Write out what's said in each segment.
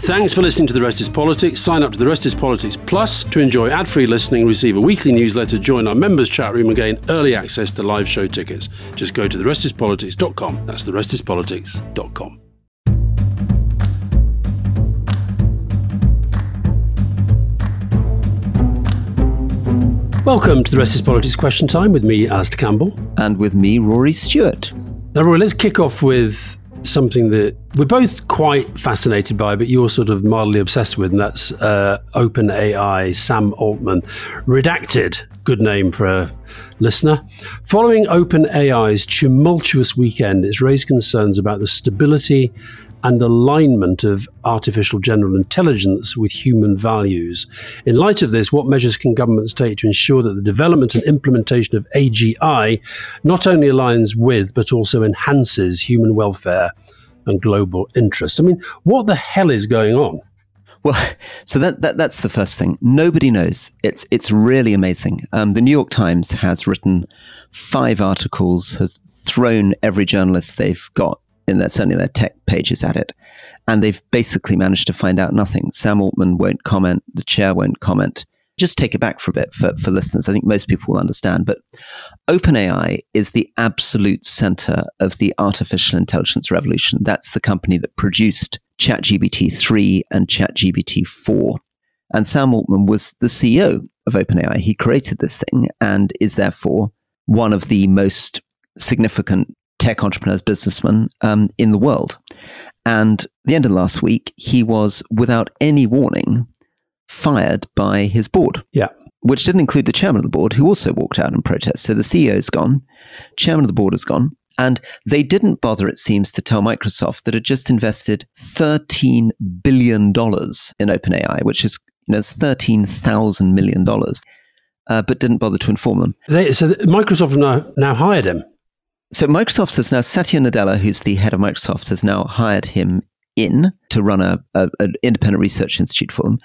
Thanks for listening to The Rest is Politics. Sign up to The Rest is Politics Plus to enjoy ad free listening, receive a weekly newsletter, join our members' chat room, and gain early access to live show tickets. Just go to therestispolitics.com. That's therestispolitics.com. Welcome to The Rest is Politics Question Time with me, Alastair Campbell. And with me, Rory Stewart. Now, Rory, let's kick off with something that we're both quite fascinated by, but you're sort of mildly obsessed with, and that's uh, OpenAI, Sam Altman. Redacted, good name for a listener. Following OpenAI's tumultuous weekend, it's raised concerns about the stability and alignment of artificial general intelligence with human values. In light of this, what measures can governments take to ensure that the development and implementation of AGI not only aligns with, but also enhances human welfare and global interests? I mean, what the hell is going on? Well, so that, that that's the first thing. Nobody knows. It's it's really amazing. Um, the New York Times has written five articles, has thrown every journalist they've got in their certainly their tech pages at it, and they've basically managed to find out nothing. Sam Altman won't comment. The chair won't comment. Just take it back for a bit for, for listeners. I think most people will understand. But OpenAI is the absolute center of the artificial intelligence revolution. That's the company that produced ChatGPT 3 and ChatGPT 4. And Sam Altman was the CEO of OpenAI. He created this thing and is therefore one of the most significant tech entrepreneurs, businessmen um, in the world. And the end of last week, he was, without any warning, fired by his board. Yeah. Which didn't include the chairman of the board, who also walked out in protest. So the CEO's gone, chairman of the board is gone. And they didn't bother, it seems, to tell Microsoft that had just invested $13 billion in OpenAI, which is, you know, it's $13,000 million, uh, but didn't bother to inform them. They, so Microsoft now, now hired him. So Microsoft has now Satya Nadella, who's the head of Microsoft, has now hired him in to run a, a, an independent research institute for them.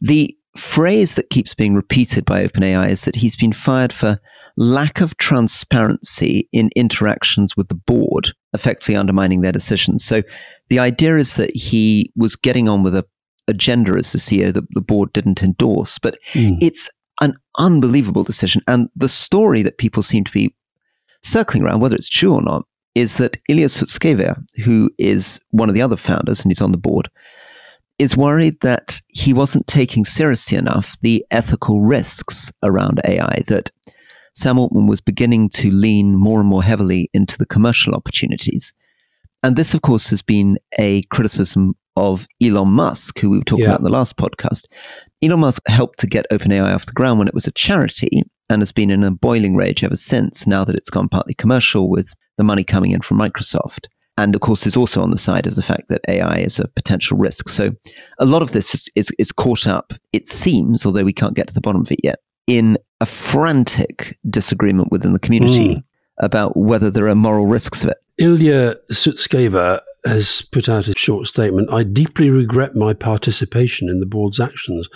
The phrase that keeps being repeated by OpenAI is that he's been fired for lack of transparency in interactions with the board, effectively undermining their decisions. So the idea is that he was getting on with a agenda as the CEO that the board didn't endorse, but mm. it's an unbelievable decision. And the story that people seem to be circling around, whether it's true or not, is that Ilya Sutskever, who is one of the other founders and he's on the board, is worried that he wasn't taking seriously enough the ethical risks around AI, that Sam Altman was beginning to lean more and more heavily into the commercial opportunities. And this, of course, has been a criticism of Elon Musk, who we were talking yeah. about in the last podcast. Elon Musk helped to get OpenAI off the ground when it was a charity and has been in a boiling rage ever since, now that it's gone partly commercial with the money coming in from Microsoft. And of course, is also on the side of the fact that AI is a potential risk. So a lot of this is, is, is caught up, it seems, although we can't get to the bottom of it yet, in a frantic disagreement within the community mm. about whether there are moral risks of it. Ilya Sutskever has put out a short statement. I deeply regret my participation in the board's actions.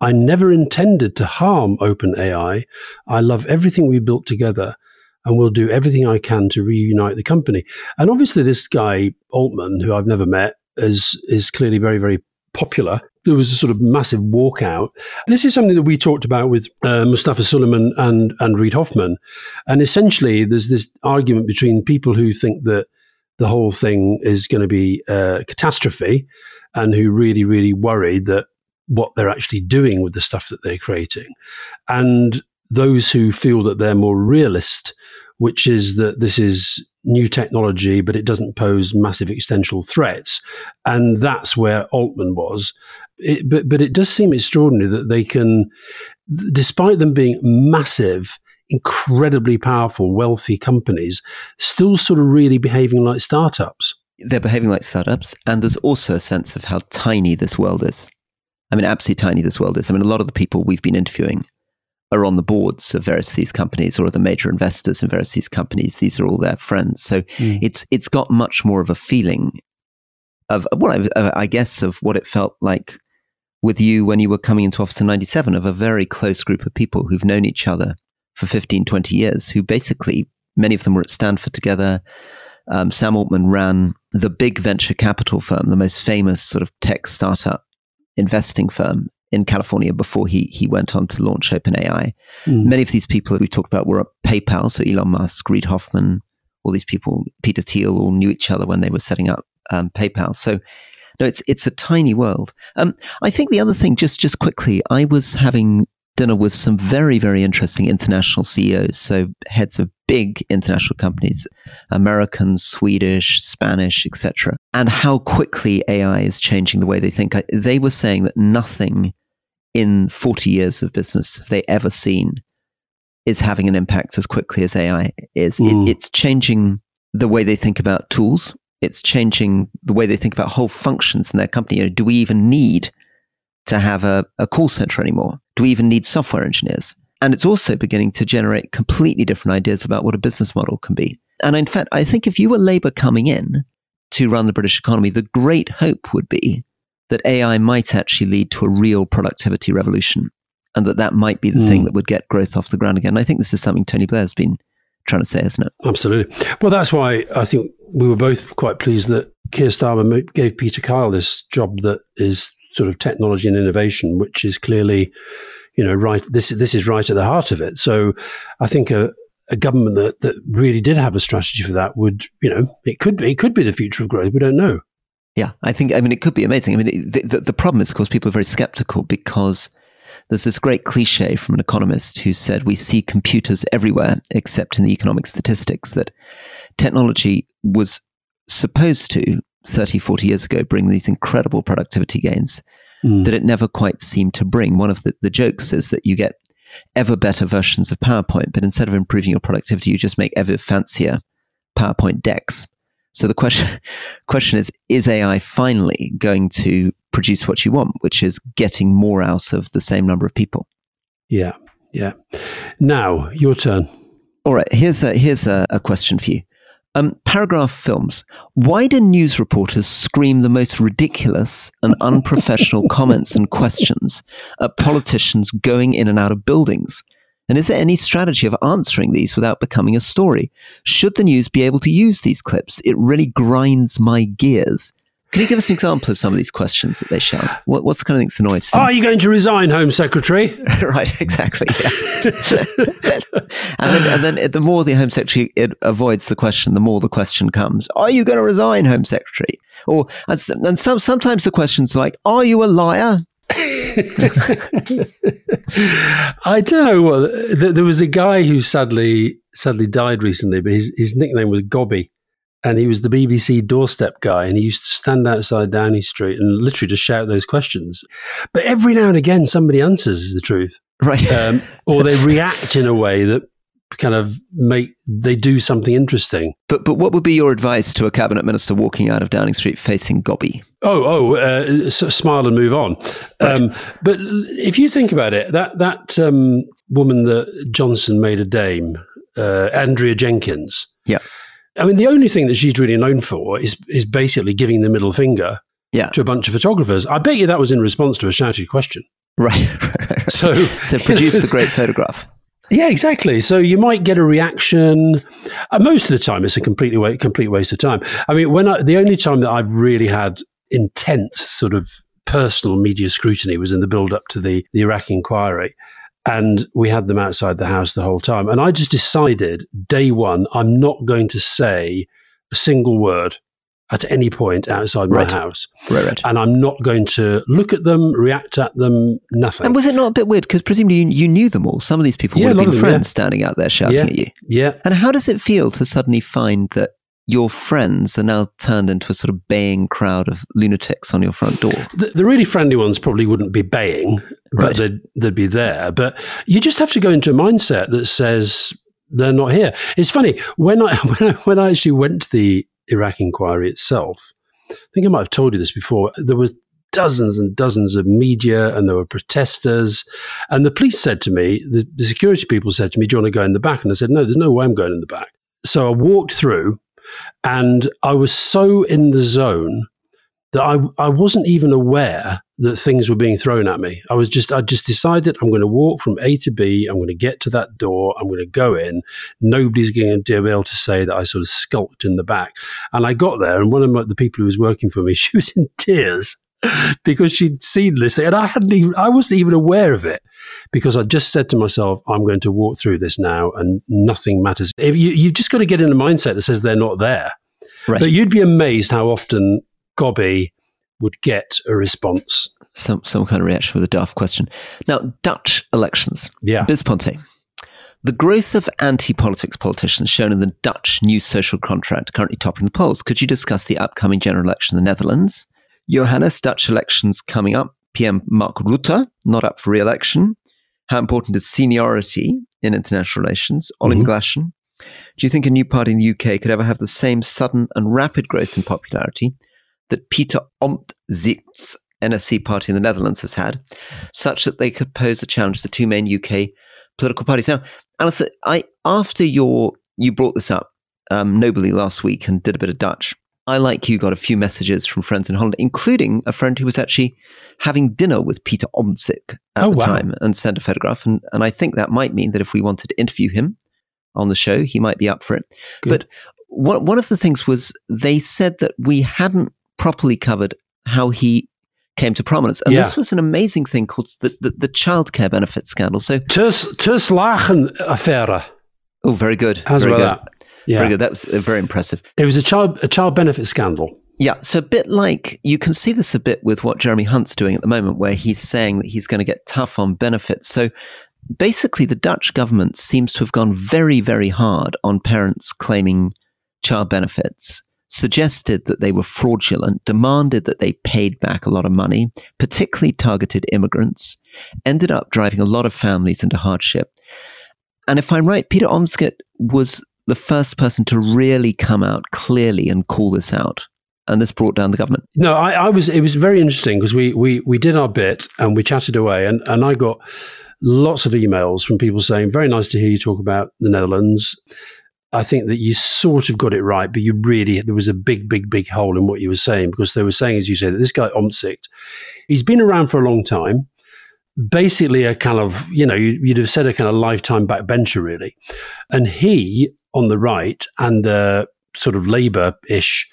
I never intended to harm OpenAI. I love everything we built together and will do everything I can to reunite the company. And obviously, this guy, Altman, who I've never met, is, is clearly very, very popular. There was a sort of massive walkout. This is something that we talked about with uh, Mustafa Suleyman and, and Reid Hoffman. And essentially, there's this argument between people who think that the whole thing is going to be a catastrophe and who really, really worried that what they're actually doing with the stuff that they're creating. And those who feel that they're more realist, which is that this is new technology, but it doesn't pose massive existential threats. And that's where Altman was. It, but, but it does seem extraordinary that they can, despite them being massive, incredibly powerful, wealthy companies still sort of really behaving like startups. They're behaving like startups. And there's also a sense of how tiny this world is. I mean, absolutely tiny this world is. I mean, a lot of the people we've been interviewing are on the boards of various of these companies or are the major investors in various of these companies. These are all their friends. So mm. it's it's got much more of a feeling of well, I, I guess of what it felt like with you when you were coming into office in 97 of a very close group of people who've known each other for 15, 20 years, who basically, many of them were at Stanford together. Um, Sam Altman ran the big venture capital firm, the most famous sort of tech startup investing firm in California before he he went on to launch OpenAI. Mm. Many of these people that we talked about were at PayPal, so Elon Musk, Reid Hoffman, all these people, Peter Thiel, all knew each other when they were setting up um, PayPal. So no, it's it's a tiny world. Um, I think the other thing, just just quickly, I was having dinner with some very very interesting international CEOs, so heads of big international companies, Americans, Swedish, Spanish, etc., and how quickly AI is changing the way they think. They were saying that nothing in 40 years of business have they ever seen is having an impact as quickly as AI is. Mm. It, it's changing the way they think about tools it's changing the way they think about whole functions in their company. You know, do we even need to have a, a call center anymore? Do we even need software engineers? And it's also beginning to generate completely different ideas about what a business model can be. And in fact, I think if you were Labour coming in to run the British economy, the great hope would be that AI might actually lead to a real productivity revolution and that that might be the mm. thing that would get growth off the ground again. I think this is something Tony Blair's been trying to say, isn't it? Absolutely. Well, that's why I think we were both quite pleased that Keir Starmer gave Peter Kyle this job that is sort of technology and innovation, which is clearly, you know, right. This this is right at the heart of it. So, I think a, a government that, that really did have a strategy for that would, you know, it could be it could be the future of growth. We don't know. Yeah, I think. I mean, it could be amazing. I mean, the, the, the problem is, of course, people are very skeptical because there's this great cliche from an economist who said, We see computers everywhere except in the economic statistics, that technology was supposed to, 30, 40 years ago, bring these incredible productivity gains mm. that it never quite seemed to bring. One of the, the jokes is that you get ever better versions of PowerPoint, but instead of improving your productivity, you just make ever fancier PowerPoint decks. So the question question is: Is AI finally going to produce what you want, which is getting more out of the same number of people? Yeah, yeah. Now your turn. All right. Here's a here's a, a question for you. Um, paragraph films. Why do news reporters scream the most ridiculous and unprofessional comments and questions at politicians going in and out of buildings? And is there any strategy of answering these without becoming a story? Should the news be able to use these clips? It really grinds my gears. Can you give us an example of some of these questions that they shout? What, what's the kind of things that annoys Are oh, you going to resign, Home Secretary? right, exactly. And, then, and then the more the Home Secretary avoids the question, the more the question comes. Are you going to resign, Home Secretary? Or and, and some, sometimes the question's like, Are you a liar? I don't know what. There was a guy who sadly sadly died recently, but his, his nickname was Gobby. And he was the BBC doorstep guy, and he used to stand outside Downing Street and literally just shout those questions. But every now and again, somebody answers, is the truth. Right. Um, or they react in a way that kind of make they do something interesting. But but what would be your advice to a cabinet minister walking out of Downing Street facing Gobby? Oh oh, uh, smile and move on. Right. Um, but if you think about it, that that um, woman that Johnson made a dame, uh, Andrea Jenkyns, Yeah. I mean, the only thing that she's really known for is is basically giving the middle finger yeah. to a bunch of photographers. I bet you that was in response to a shouted question. Right. so, so produce the great photograph. Yeah, exactly. So you might get a reaction. Uh, most of the time, it's a completely wa- complete waste of time. I mean, when I, the only time that I've really had intense sort of personal media scrutiny was in the build up to the, the Iraq inquiry. And we had them outside the house the whole time. And I just decided day one, I'm not going to say a single word at any point outside right. my house. Right, right. And I'm not going to look at them, react at them, nothing. And was it not a bit weird? Because presumably you, you, knew them all. Some of these people yeah, would have been them, friends yeah. standing out there shouting yeah. at you. Yeah. And how does it feel to suddenly find that your friends are now turned into a sort of baying crowd of lunatics on your front door? The, the really friendly ones probably wouldn't be baying, but they'd, they'd be there. But you just have to go into a mindset that says, they're not here. It's funny when I when I, when I actually went to the Iraq inquiry itself, I think I might have told you this before. There were dozens and dozens of media, and there were protesters. And the police said to me, the, the security people said to me, "Do you want to go in the back?" And I said, "No, there's no way I'm going in the back." So I walked through, and I was so in the zone that I I wasn't even aware that things were being thrown at me. I was just, I just decided I'm going to walk from A to B. I'm going to get to that door. I'm going to go in. Nobody's going to be able to say that I sort of skulked in the back. And I got there, and one of my, the people who was working for me, she was in tears because she'd seen this and I hadn't even, I wasn't even aware of it because I just said to myself, I'm going to walk through this now and nothing matters. If you, you've just got to get in a mindset that says they're not there. Right. But you'd be amazed how often Gobby would get a response. Some some kind of reaction with a daft question. Now, Dutch elections. Yeah. Biz Ponte. The growth of anti politics politicians shown in the Dutch New Social Contract currently topping the polls. Could you discuss the upcoming general election in the Netherlands? Johannes, Dutch elections coming up. PM Mark Rutte, not up for re election. How important is seniority in international relations? Olim mm-hmm. Do you think a new party in the UK could ever have the same sudden and rapid growth in popularity that Peter Omtzigt's NSC party in the Netherlands has had, such that they could pose a challenge to the two main UK political parties. Now, Alastair, I after your you brought this up um, nobly last week and did a bit of Dutch. I, like you, got a few messages from friends in Holland, including a friend who was actually having dinner with Peter Omtzigt at oh, the wow. time and sent a photograph. And, and I think that might mean that if we wanted to interview him on the show, he might be up for it. Good. But one, one of the things was they said that we hadn't properly covered how he came to prominence. And yeah. this was an amazing thing called the, the, the childcare benefit scandal. So, Tuslachen affair. Oh, very good. How's very about good. that? Yeah. Very good. That was uh, very impressive. It was a child a child benefit scandal. Yeah, so a bit like you can see this a bit with what Jeremy Hunt's doing at the moment, where he's saying that he's going to get tough on benefits. So basically, the Dutch government seems to have gone very, very hard on parents claiming child benefits suggested that they were fraudulent, demanded that they paid back a lot of money, particularly targeted immigrants, ended up driving a lot of families into hardship. And if I'm right, Peter Omtzigt was the first person to really come out clearly and call this out. And this brought down the government. No, I, I was. It was very interesting because we, we we did our bit and we chatted away, and, and I got lots of emails from people saying, "Very nice to hear you talk about the Netherlands." I think that you sort of got it right, but you really there was a big, big, big hole in what you were saying because they were saying, as you said, that this guy Omtzigt, he's been around for a long time, basically a kind of you know you'd have said a kind of lifetime backbencher really, and he on the right and uh, sort of Labour-ish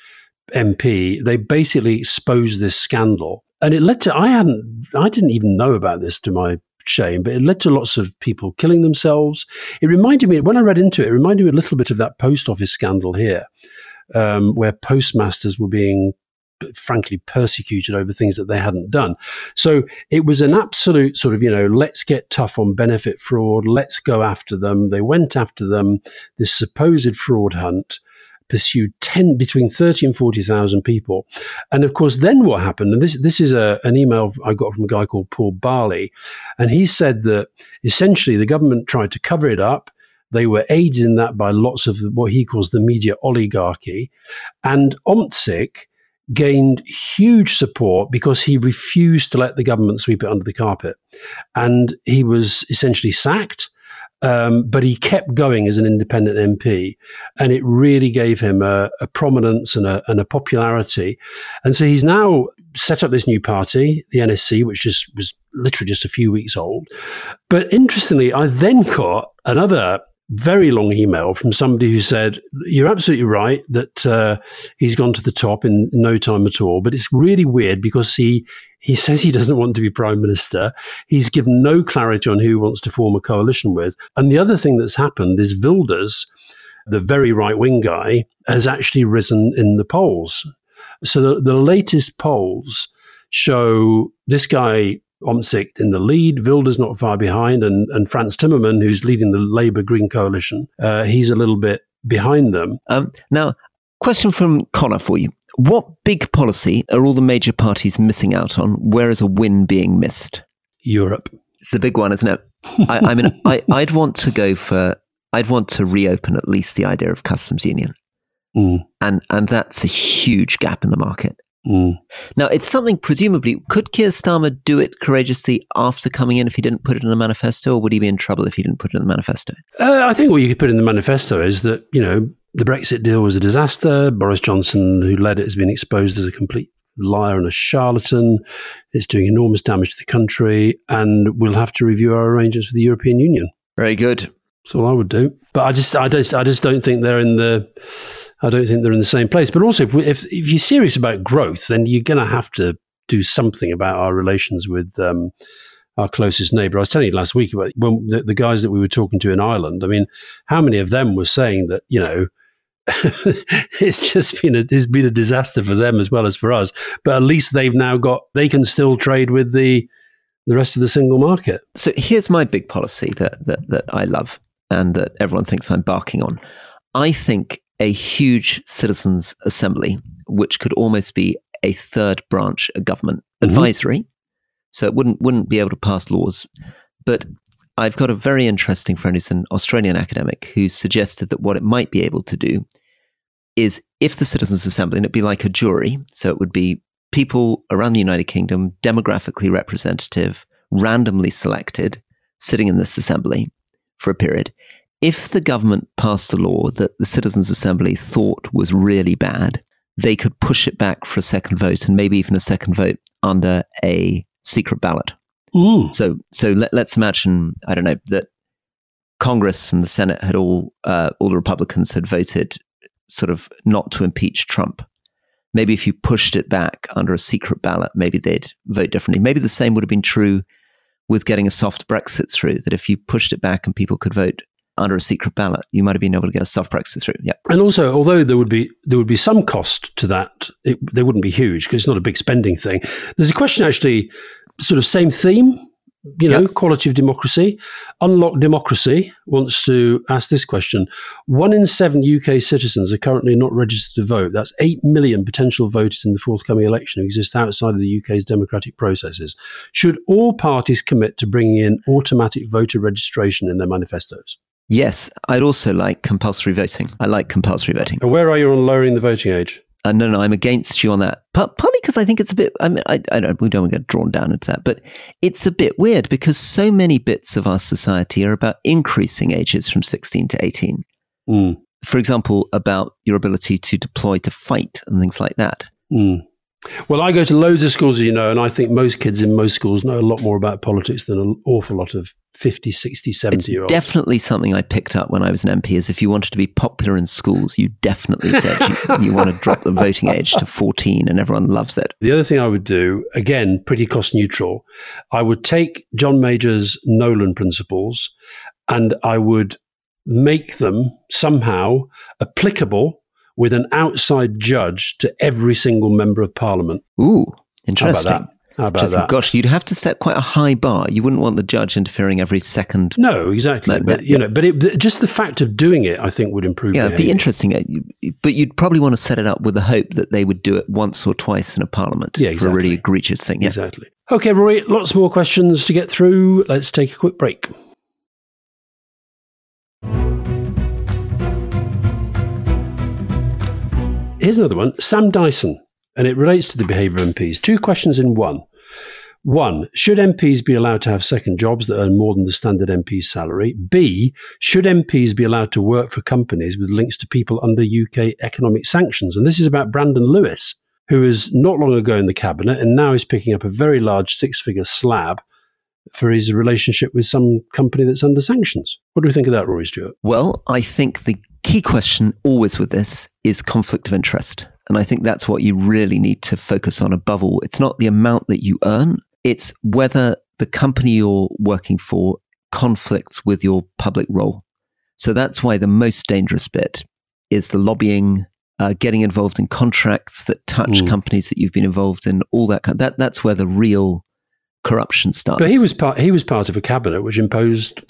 MP, they basically exposed this scandal, and it led to I hadn't I didn't even know about this to my shame, but it led to lots of people killing themselves. It reminded me, when I read into it, it reminded me a little bit of that post office scandal here, um, where postmasters were being frankly persecuted over things that they hadn't done. So it was an absolute sort of, you know, let's get tough on benefit fraud, let's go after them. They went after them, this supposed fraud hunt pursued 10 between 30 and 40,000 people. And of course, then what happened, and this, this is a, an email I got from a guy called Paul Barley, and he said that essentially the government tried to cover it up. They were aided in that by lots of what he calls the media oligarchy. And Omtzigt gained huge support because he refused to let the government sweep it under the carpet. And he was essentially sacked um, but he kept going as an independent MP, and it really gave him a, a prominence and a, and a, popularity. And so he's now set up this new party, the NSC, which just was literally just a few weeks old. But interestingly, I then got another very long email from somebody who said, You're absolutely right that uh, he's gone to the top in no time at all. But it's really weird because he he says he doesn't want to be prime minister. He's given no clarity on who he wants to form a coalition with. And the other thing that's happened is Wilders, the very right wing guy, has actually risen in the polls. So the, the latest polls show this guy Omtzigt in the lead. Wilders not far behind, and, and Frans Timmermans, who's leading the Labour Green coalition, uh, he's a little bit behind them. Um, now, question from Connor for you. What big policy are all the major parties missing out on? Where is a win being missed? Europe. It's the big one, isn't it? I, I mean, I, I'd want to go for, I'd want to reopen at least the idea of customs union. Mm. And, and that's a huge gap in the market. Mm. Now, it's something presumably, could Keir Starmer do it courageously after coming in if he didn't put it in the manifesto, or would he be in trouble if he didn't put it in the manifesto? Uh, I think what you could put in the manifesto is that, you know, the Brexit deal was a disaster. Boris Johnson, who led it, has been exposed as a complete liar and a charlatan. It's doing enormous damage to the country, and we'll have to review our arrangements with the European Union. Very good. That's all I would do. But I just, I just, I just don't think they're in the. I don't think they're in the same place. But also, if, we, if, if you're serious about growth, then you're going to have to do something about our relations with um, our closest neighbour. I was telling you last week about when the, the, guys that we were talking to in Ireland. I mean, how many of them were saying that you know it's just been a it's been a disaster for them as well as for us. But at least they've now got they can still trade with the the rest of the single market. So here's my big policy that that, that I love and that everyone thinks I'm barking on. I think a huge citizens assembly, which could almost be a third branch of government, mm-hmm. advisory, so it wouldn't wouldn't be able to pass laws. But I've got a very interesting friend who's an Australian academic who suggested that what it might be able to do is if the Citizens Assembly, and it'd be like a jury, so it would be people around the United Kingdom, demographically representative, randomly selected, sitting in this assembly for a period. If the government passed a law that the Citizens Assembly thought was really bad, they could push it back for a second vote and maybe even a second vote under a secret ballot. Mm. So, so let, us imagine, I don't know, that Congress and the Senate had all, uh, all the Republicans had voted sort of not to impeach Trump. Maybe if you pushed it back under a secret ballot, maybe they'd vote differently. Maybe the same would have been true with getting a soft Brexit through, that if you pushed it back and people could vote under a secret ballot, you might have been able to get a soft Brexit through. Yeah. And also, although there would be there would be some cost to that, it, they wouldn't be huge because it's not a big spending thing. There's a question actually, sort of same theme you know, yep. quality of democracy. Unlock Democracy wants to ask this question. One in seven UK citizens are currently not registered to vote. That's 8 million potential voters in the forthcoming election who exist outside of the UK's democratic processes. Should all parties commit to bringing in automatic voter registration in their manifestos? Yes, I'd also like compulsory voting. I like compulsory voting. And where are you on lowering the voting age? Uh, no, no, I'm against you on that. partly because I think it's a bit. I mean, I, I don't. We don't want to get drawn down into that, but it's a bit weird because so many bits of our society are about increasing ages from 16 to 18. Mm. For example, about your ability to deploy to fight and things like that. Mm. Well, I go to loads of schools, as you know, and I think most kids in most schools know a lot more about politics than an awful lot of 50, 60, 70 it's year olds. Definitely something I picked up when I was an MP is if you wanted to be popular in schools, you definitely said you, you want to drop the voting age to 14 and everyone loves it. The other thing I would do, again, pretty cost neutral, I would take John Major's Nolan principles and I would make them somehow applicable with an outside judge to every single member of parliament. Ooh, interesting. How about that? How about that? Gosh, you'd have to set quite a high bar. You wouldn't want the judge interfering every second. No, exactly. No, but you know, but it, just the fact of doing it, I think, would improve. Yeah, it'd be interesting. Uh, but you'd probably want to set it up with the hope that they would do it once or twice in a parliament yeah, exactly. for a really egregious thing. Yeah. Exactly. Okay, Rory, lots more questions to get through. Let's take a quick break. Here's another one Sam Dyson, and it relates to the behaviour of MPs. Two questions in one. One, should MPs be allowed to have second jobs that earn more than the standard MP salary? B, should MPs be allowed to work for companies with links to people under UK economic sanctions? And this is about Brandon Lewis, who was not long ago in the cabinet and now is picking up a very large six figure slab for his relationship with some company that's under sanctions. What do we think of that, Rory Stewart? Well, I think the key question always with this is conflict of interest. And I think that's what you really need to focus on above all. It's not the amount that you earn, it's whether the company you're working for conflicts with your public role. So that's why the most dangerous bit is the lobbying, uh, getting involved in contracts that touch mm. companies that you've been involved in, all that. That that's where the real corruption starts. But he was part. He was part of a cabinet which imposed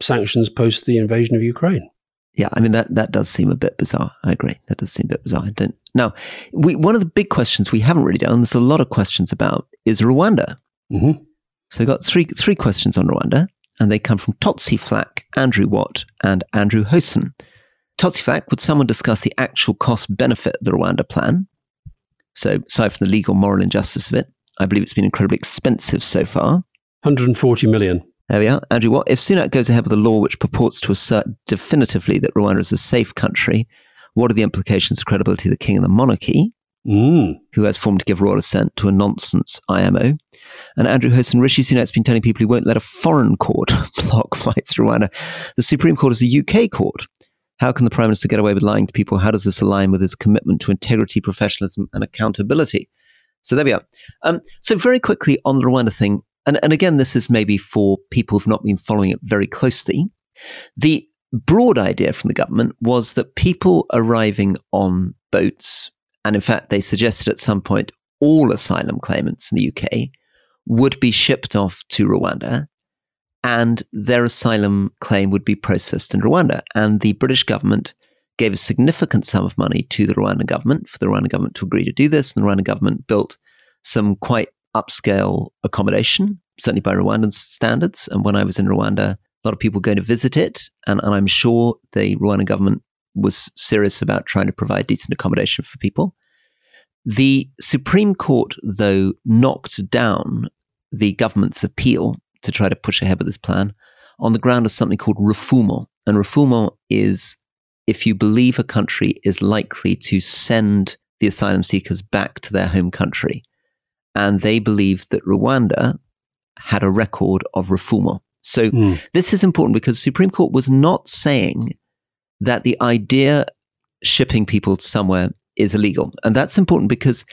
sanctions post the invasion of Ukraine. Yeah, I mean that that does seem a bit bizarre. I agree. That does seem a bit bizarre. I don't. Now, we one of the big questions we haven't really done. There's a lot of questions about is Rwanda. Mm-hmm. So we've got three three questions on Rwanda, and they come from Totsi Flack, Andrew Watt, and Andrew Hosen. Totsi Flack, would someone discuss the actual cost benefit of the Rwanda plan? So, aside from the legal moral injustice of it, I believe it's been incredibly expensive so far. 140 million. There we are. Andrew, what if Sunak goes ahead with a law which purports to assert definitively that Rwanda is a safe country? What are the implications for credibility of the king and the monarchy? Mm. who has formed to give royal assent to a nonsense IMO. And Andrew Host and Rishi Sunak's been telling people he won't let a foreign court block flights to Rwanda. The Supreme Court is a UK court. How can the Prime Minister get away with lying to people? How does this align with his commitment to integrity, professionalism, and accountability? So there we are. Um, so very quickly on the Rwanda thing, and, and again, this is maybe for people who've not been following it very closely. The broad idea from the government was that people arriving on boats, and in fact, they suggested at some point all asylum claimants in the UK would be shipped off to Rwanda and their asylum claim would be processed in Rwanda. And the British government gave a significant sum of money to the Rwandan government for the Rwandan government to agree to do this. And the Rwandan government built some quite upscale accommodation, certainly by Rwandan standards. And when I was in Rwanda, a lot of people going to visit it. And, and I'm sure the Rwandan government was serious about trying to provide decent accommodation for people. The Supreme Court, though, knocked down the government's appeal to try to push ahead with this plan on the ground of something called refoulement. And refoulement is if you believe a country is likely to send the asylum seekers back to their home country. And they believe that Rwanda had a record of refoulement. So Mm. this is important because Supreme Court was not saying that the idea shipping people somewhere is illegal. And that's important because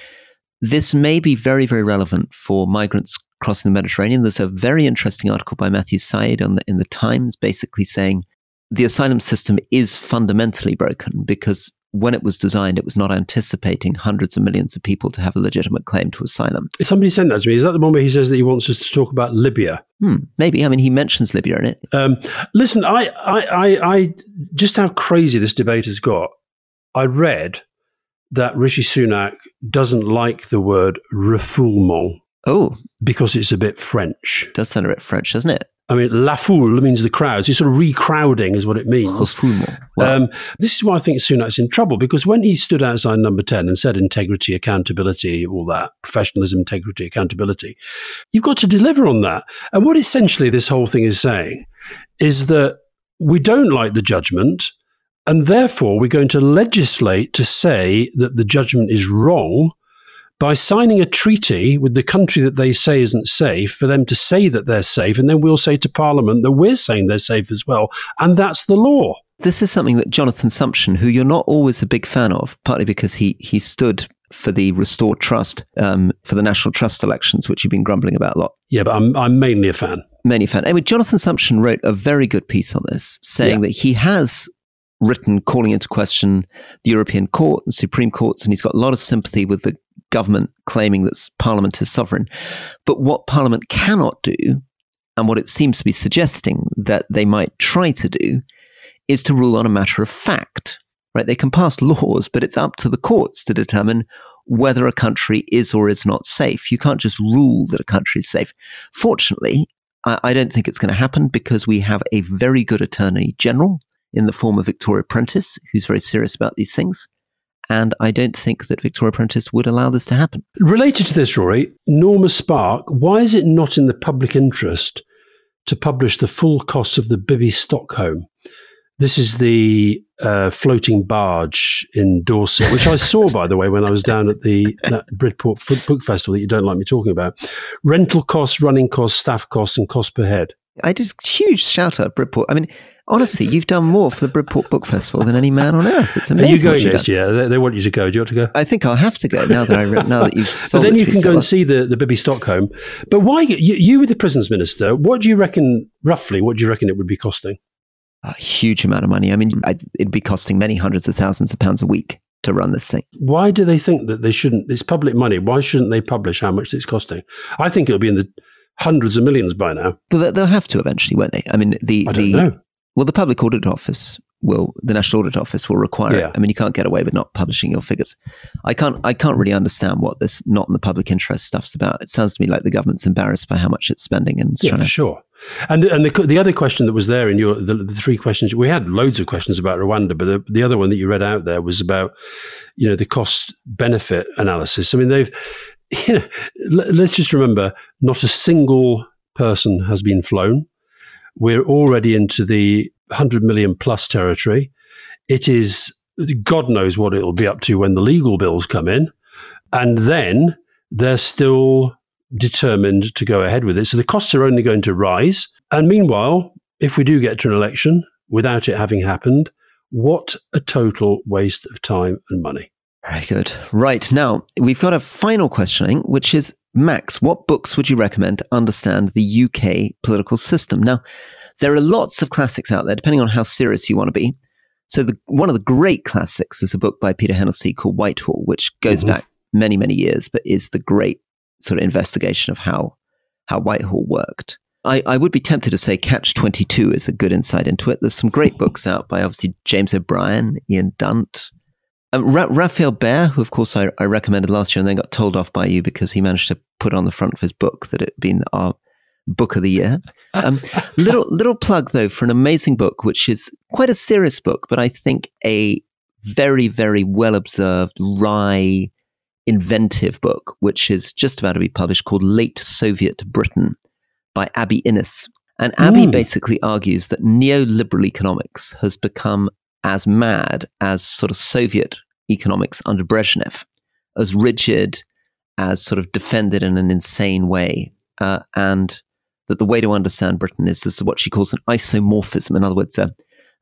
this may be very, very relevant for migrants crossing the Mediterranean. There's a very interesting article by Matthew Syed on the, in the Times basically saying the asylum system is fundamentally broken because when it was designed, it was not anticipating hundreds of millions of people to have a legitimate claim to asylum. If Somebody sent that to me. Is that the one where he says that he wants us to talk about Libya? Hmm, maybe. I mean, he mentions Libya in it. Um, listen, I, I, I, I, just how crazy this debate has got. I read that Rishi Sunak doesn't like the word refoulement Oh, because it's a bit French. does sound a bit French, doesn't it? I mean, la foule means the crowds. It's sort of recrowding, is what it means. Well, Um, this is why I think Sunak's in trouble because when he stood outside number 10 and said integrity, accountability, all that, professionalism, integrity, accountability, you've got to deliver on that. And what essentially this whole thing is saying is that we don't like the judgment and therefore we're going to legislate to say that the judgment is wrong by signing a treaty with the country that they say isn't safe for them to say that they're safe and then we'll say to parliament that we're saying they're safe as well and that's the law this is something that Jonathan Sumption, who you're not always a big fan of, partly because he he stood for the Restore Trust um, for the National Trust elections, which you've been grumbling about a lot. Yeah, but I'm I'm mainly a fan. Many fan. Anyway, Jonathan Sumption wrote a very good piece on this, saying Yeah. that he has written calling into question the European Court and Supreme Courts, and he's got a lot of sympathy with the government claiming that Parliament is sovereign. But what Parliament cannot do, and what it seems to be suggesting that they might try to do, is to rule on a matter of fact. Right? They can pass laws, but it's up to the courts to determine whether a country is or is not safe. You can't just rule that a country is safe. Fortunately, I, I don't think it's going to happen because we have a very good attorney general in the form of Victoria Prentice, who's very serious about these things. And I don't think that Victoria Prentice would allow this to happen. Related to this, Rory, Norma Spark, why is it not in the public interest to publish the full costs of the Bibby Stockholm? This is the uh, floating barge in Dorset, which I saw, by the way, when I was down at the Bridport Book Festival that you don't like me talking about. Rental costs, running costs, staff costs, and cost per head. I just huge shout out Bridport. I mean, honestly, you've done more for the Bridport Book Festival than any man on earth. It's Are amazing. you what going next done. year? They, they want you to go. Do you want to go? I think I'll have to go now that I re- now that you've But sold then it you can go and see the, the Bibby Stockholm. But why, you, you were the prisons minister, what do you reckon, roughly, what do you reckon it would be costing? a huge amount of money. I mean, I, it'd be costing many hundreds of thousands of pounds a week to run this thing. Why do they think that they shouldn't? It's public money. Why shouldn't they publish how much it's costing? I think it'll be in the hundreds of millions by now. But they- they'll have to eventually, won't they? I mean, the I don't the know. Well, the Public Audit Office will, the National Audit Office will require Yeah. it. I mean, you can't get away with not publishing your figures. I can't, I can't really understand what this not in the public interest stuff's about. It sounds to me like the government's embarrassed by how much it's spending and it's Yeah, for sure. And the, and the the other question that was there in your the, the three questions we had loads of questions about Rwanda, but the, the other one that you read out there was about you know the cost benefit analysis. I mean, they've you know, l- let's just remember not a single person has been flown. We're already into the hundred million plus territory. It is God knows what it'll be up to when the legal bills come in. And then they're still determined to go ahead with it. So the costs are only going to rise. And meanwhile, if we do get to an election without it having happened, what a total waste of time and money. Very good. Right. Now, we've got a final questioning, which is Max, what books would you recommend to understand the UK political system? Now, there are lots of classics out there, depending on how serious you want to be. So, the, one of the great classics is a book by Peter Hennessy called Whitehall, which goes mm-hmm. back many, many years, but is the great sort of investigation of how, how Whitehall worked. I, I would be tempted to say Catch 22 is a good insight into it. There's some great books out by obviously James O'Brien, Ian Dunt, Ra- Rafael Behr, who of course I, I, recommended last year and then got told off by you because he managed to put on the front of his book that it had been our book of the year. Um, little little plug though for an amazing book, which is quite a serious book, but I think a very very well observed, wry, inventive book, which is just about to be published, called Late Soviet Britain by Abby Innes. And Abby mm. basically argues that neoliberal economics has become as mad as sort of Soviet economics under Brezhnev, as rigid, as sort of defended in an insane way. Uh, and that the way to understand Britain is this is what she calls an isomorphism. In other words, a,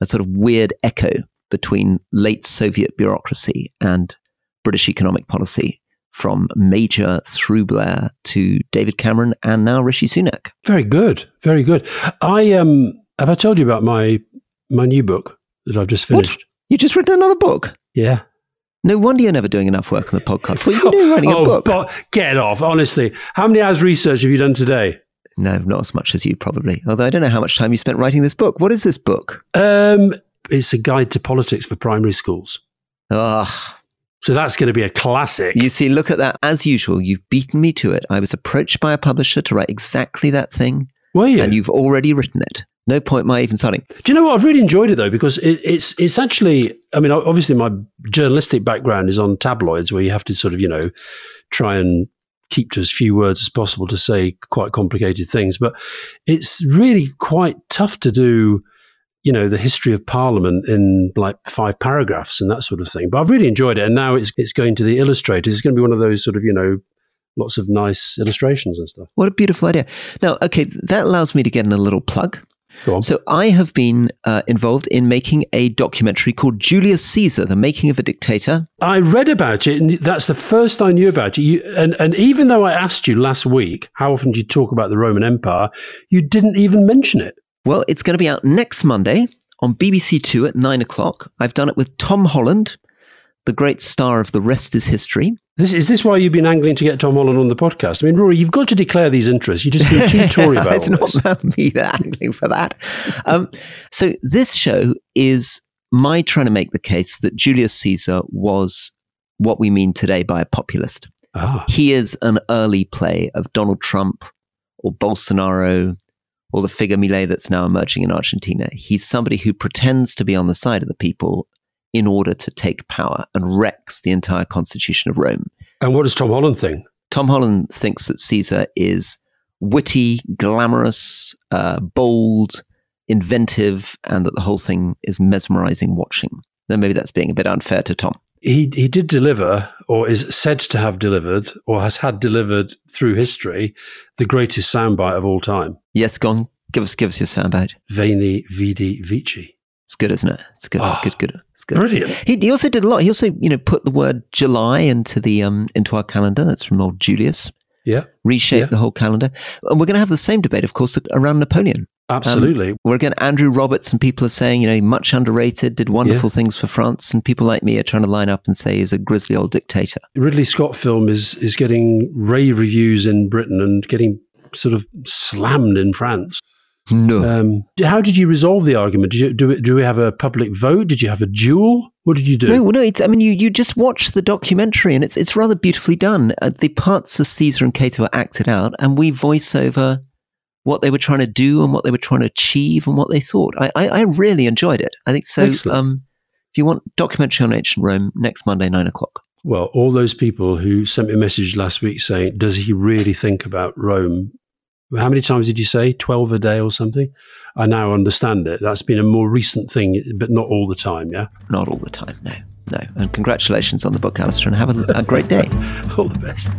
a sort of weird echo between late Soviet bureaucracy and British economic policy from Major through Blair to David Cameron and now Rishi Sunak. Very good, very good. I um have I told you about my my new book that I've just finished? What? You just written another book? Yeah. No wonder you're never doing enough work on the podcast. What are you doing writing oh, a book? Bo- get off, honestly. How many hours research have you done today? No, not as much as you probably. Although I don't know how much time you spent writing this book. What is this book? Um, it's a guide to politics for primary schools. Ah, so that's going to be a classic. You see, look at that. As usual, you've beaten me to it. I was approached by a publisher to write exactly that thing. Were you? And you've already written it. No point my even starting. Do you know what? I've really enjoyed it though because it, it's it's actually. I mean, obviously my journalistic background is on tabloids where you have to sort of you know try and keep to as few words as possible to say quite complicated things. But it's really quite tough to do you know, the history of Parliament in like five paragraphs and that sort of thing. But I've really enjoyed it. And now it's, it's going to the illustrators. It's going to be one of those sort of, you know, lots of nice illustrations and stuff. What a beautiful idea. Now, okay, that allows me to get in a little plug. So I have been uh, involved in making a documentary called Julius Caesar: The Making of a Dictator. I read about it, and that's the first I knew about it. You, and and even though I asked you last week how often do you talk about the Roman Empire, you didn't even mention it. Well, it's going to be out next Monday on BBC Two at nine o'clock. I've done it with Tom Holland, the great star of The Rest is History. This, is this why you've been angling to get Tom Holland on the podcast? I mean, Rory, you've got to declare these interests. You've just been too Tory about It's not about me that angling for that. Um, so this show is my trying to make the case that Julius Caesar was what we mean today by a populist. Ah. He is an early play of Donald Trump or Bolsonaro or the figure Milei that's now emerging in Argentina. He's somebody who pretends to be on the side of the people in order to take power and wrecks the entire constitution of Rome. And what does Tom Holland think? Tom Holland thinks that Caesar is witty, glamorous, uh, bold, inventive, and that the whole thing is mesmerizing watching. Then maybe that's being a bit unfair to Tom. He, he did deliver, or is said to have delivered, or has had delivered through history, the greatest soundbite of all time. Yes, gone. Give us, give us your soundbite. Veni, vidi, vici. It's good, isn't it? It's good, oh, good, good. Good. Brilliant. He, he also did a lot. He also, you know, put the word July into the um into our calendar. That's from old Julius. Yeah. Reshaped yeah. the whole calendar. And we're going to have the same debate, of course, around Napoleon. Absolutely. Um, we're again Andrew Roberts, and people are saying, you know, much underrated, did wonderful yeah. things for France, and people like me are trying to line up and say he's a grisly old dictator. Ridley Scott film is is getting rave reviews in Britain and getting sort of slammed in France. No. Um, how did you resolve the argument? Did you, do, do we have a public vote? Did you have a duel? What did you do? No, no. It's, I mean, you, you just watch the documentary, and it's it's rather beautifully done. Uh, the parts of Caesar and Cato are acted out, and we voice over what they were trying to do and what they were trying to achieve and what they thought. I, I, I really enjoyed it. I think so. Um, if you want documentary on ancient Rome, next Monday, nine o'clock. Well, all those people who sent me a message last week saying, "Does he really think about Rome how many times did you say 12 a day or something i now understand it that's been a more recent thing but not all the time yeah not all the time no No. And congratulations on the book, Alastair, and have a, a great day. All the best.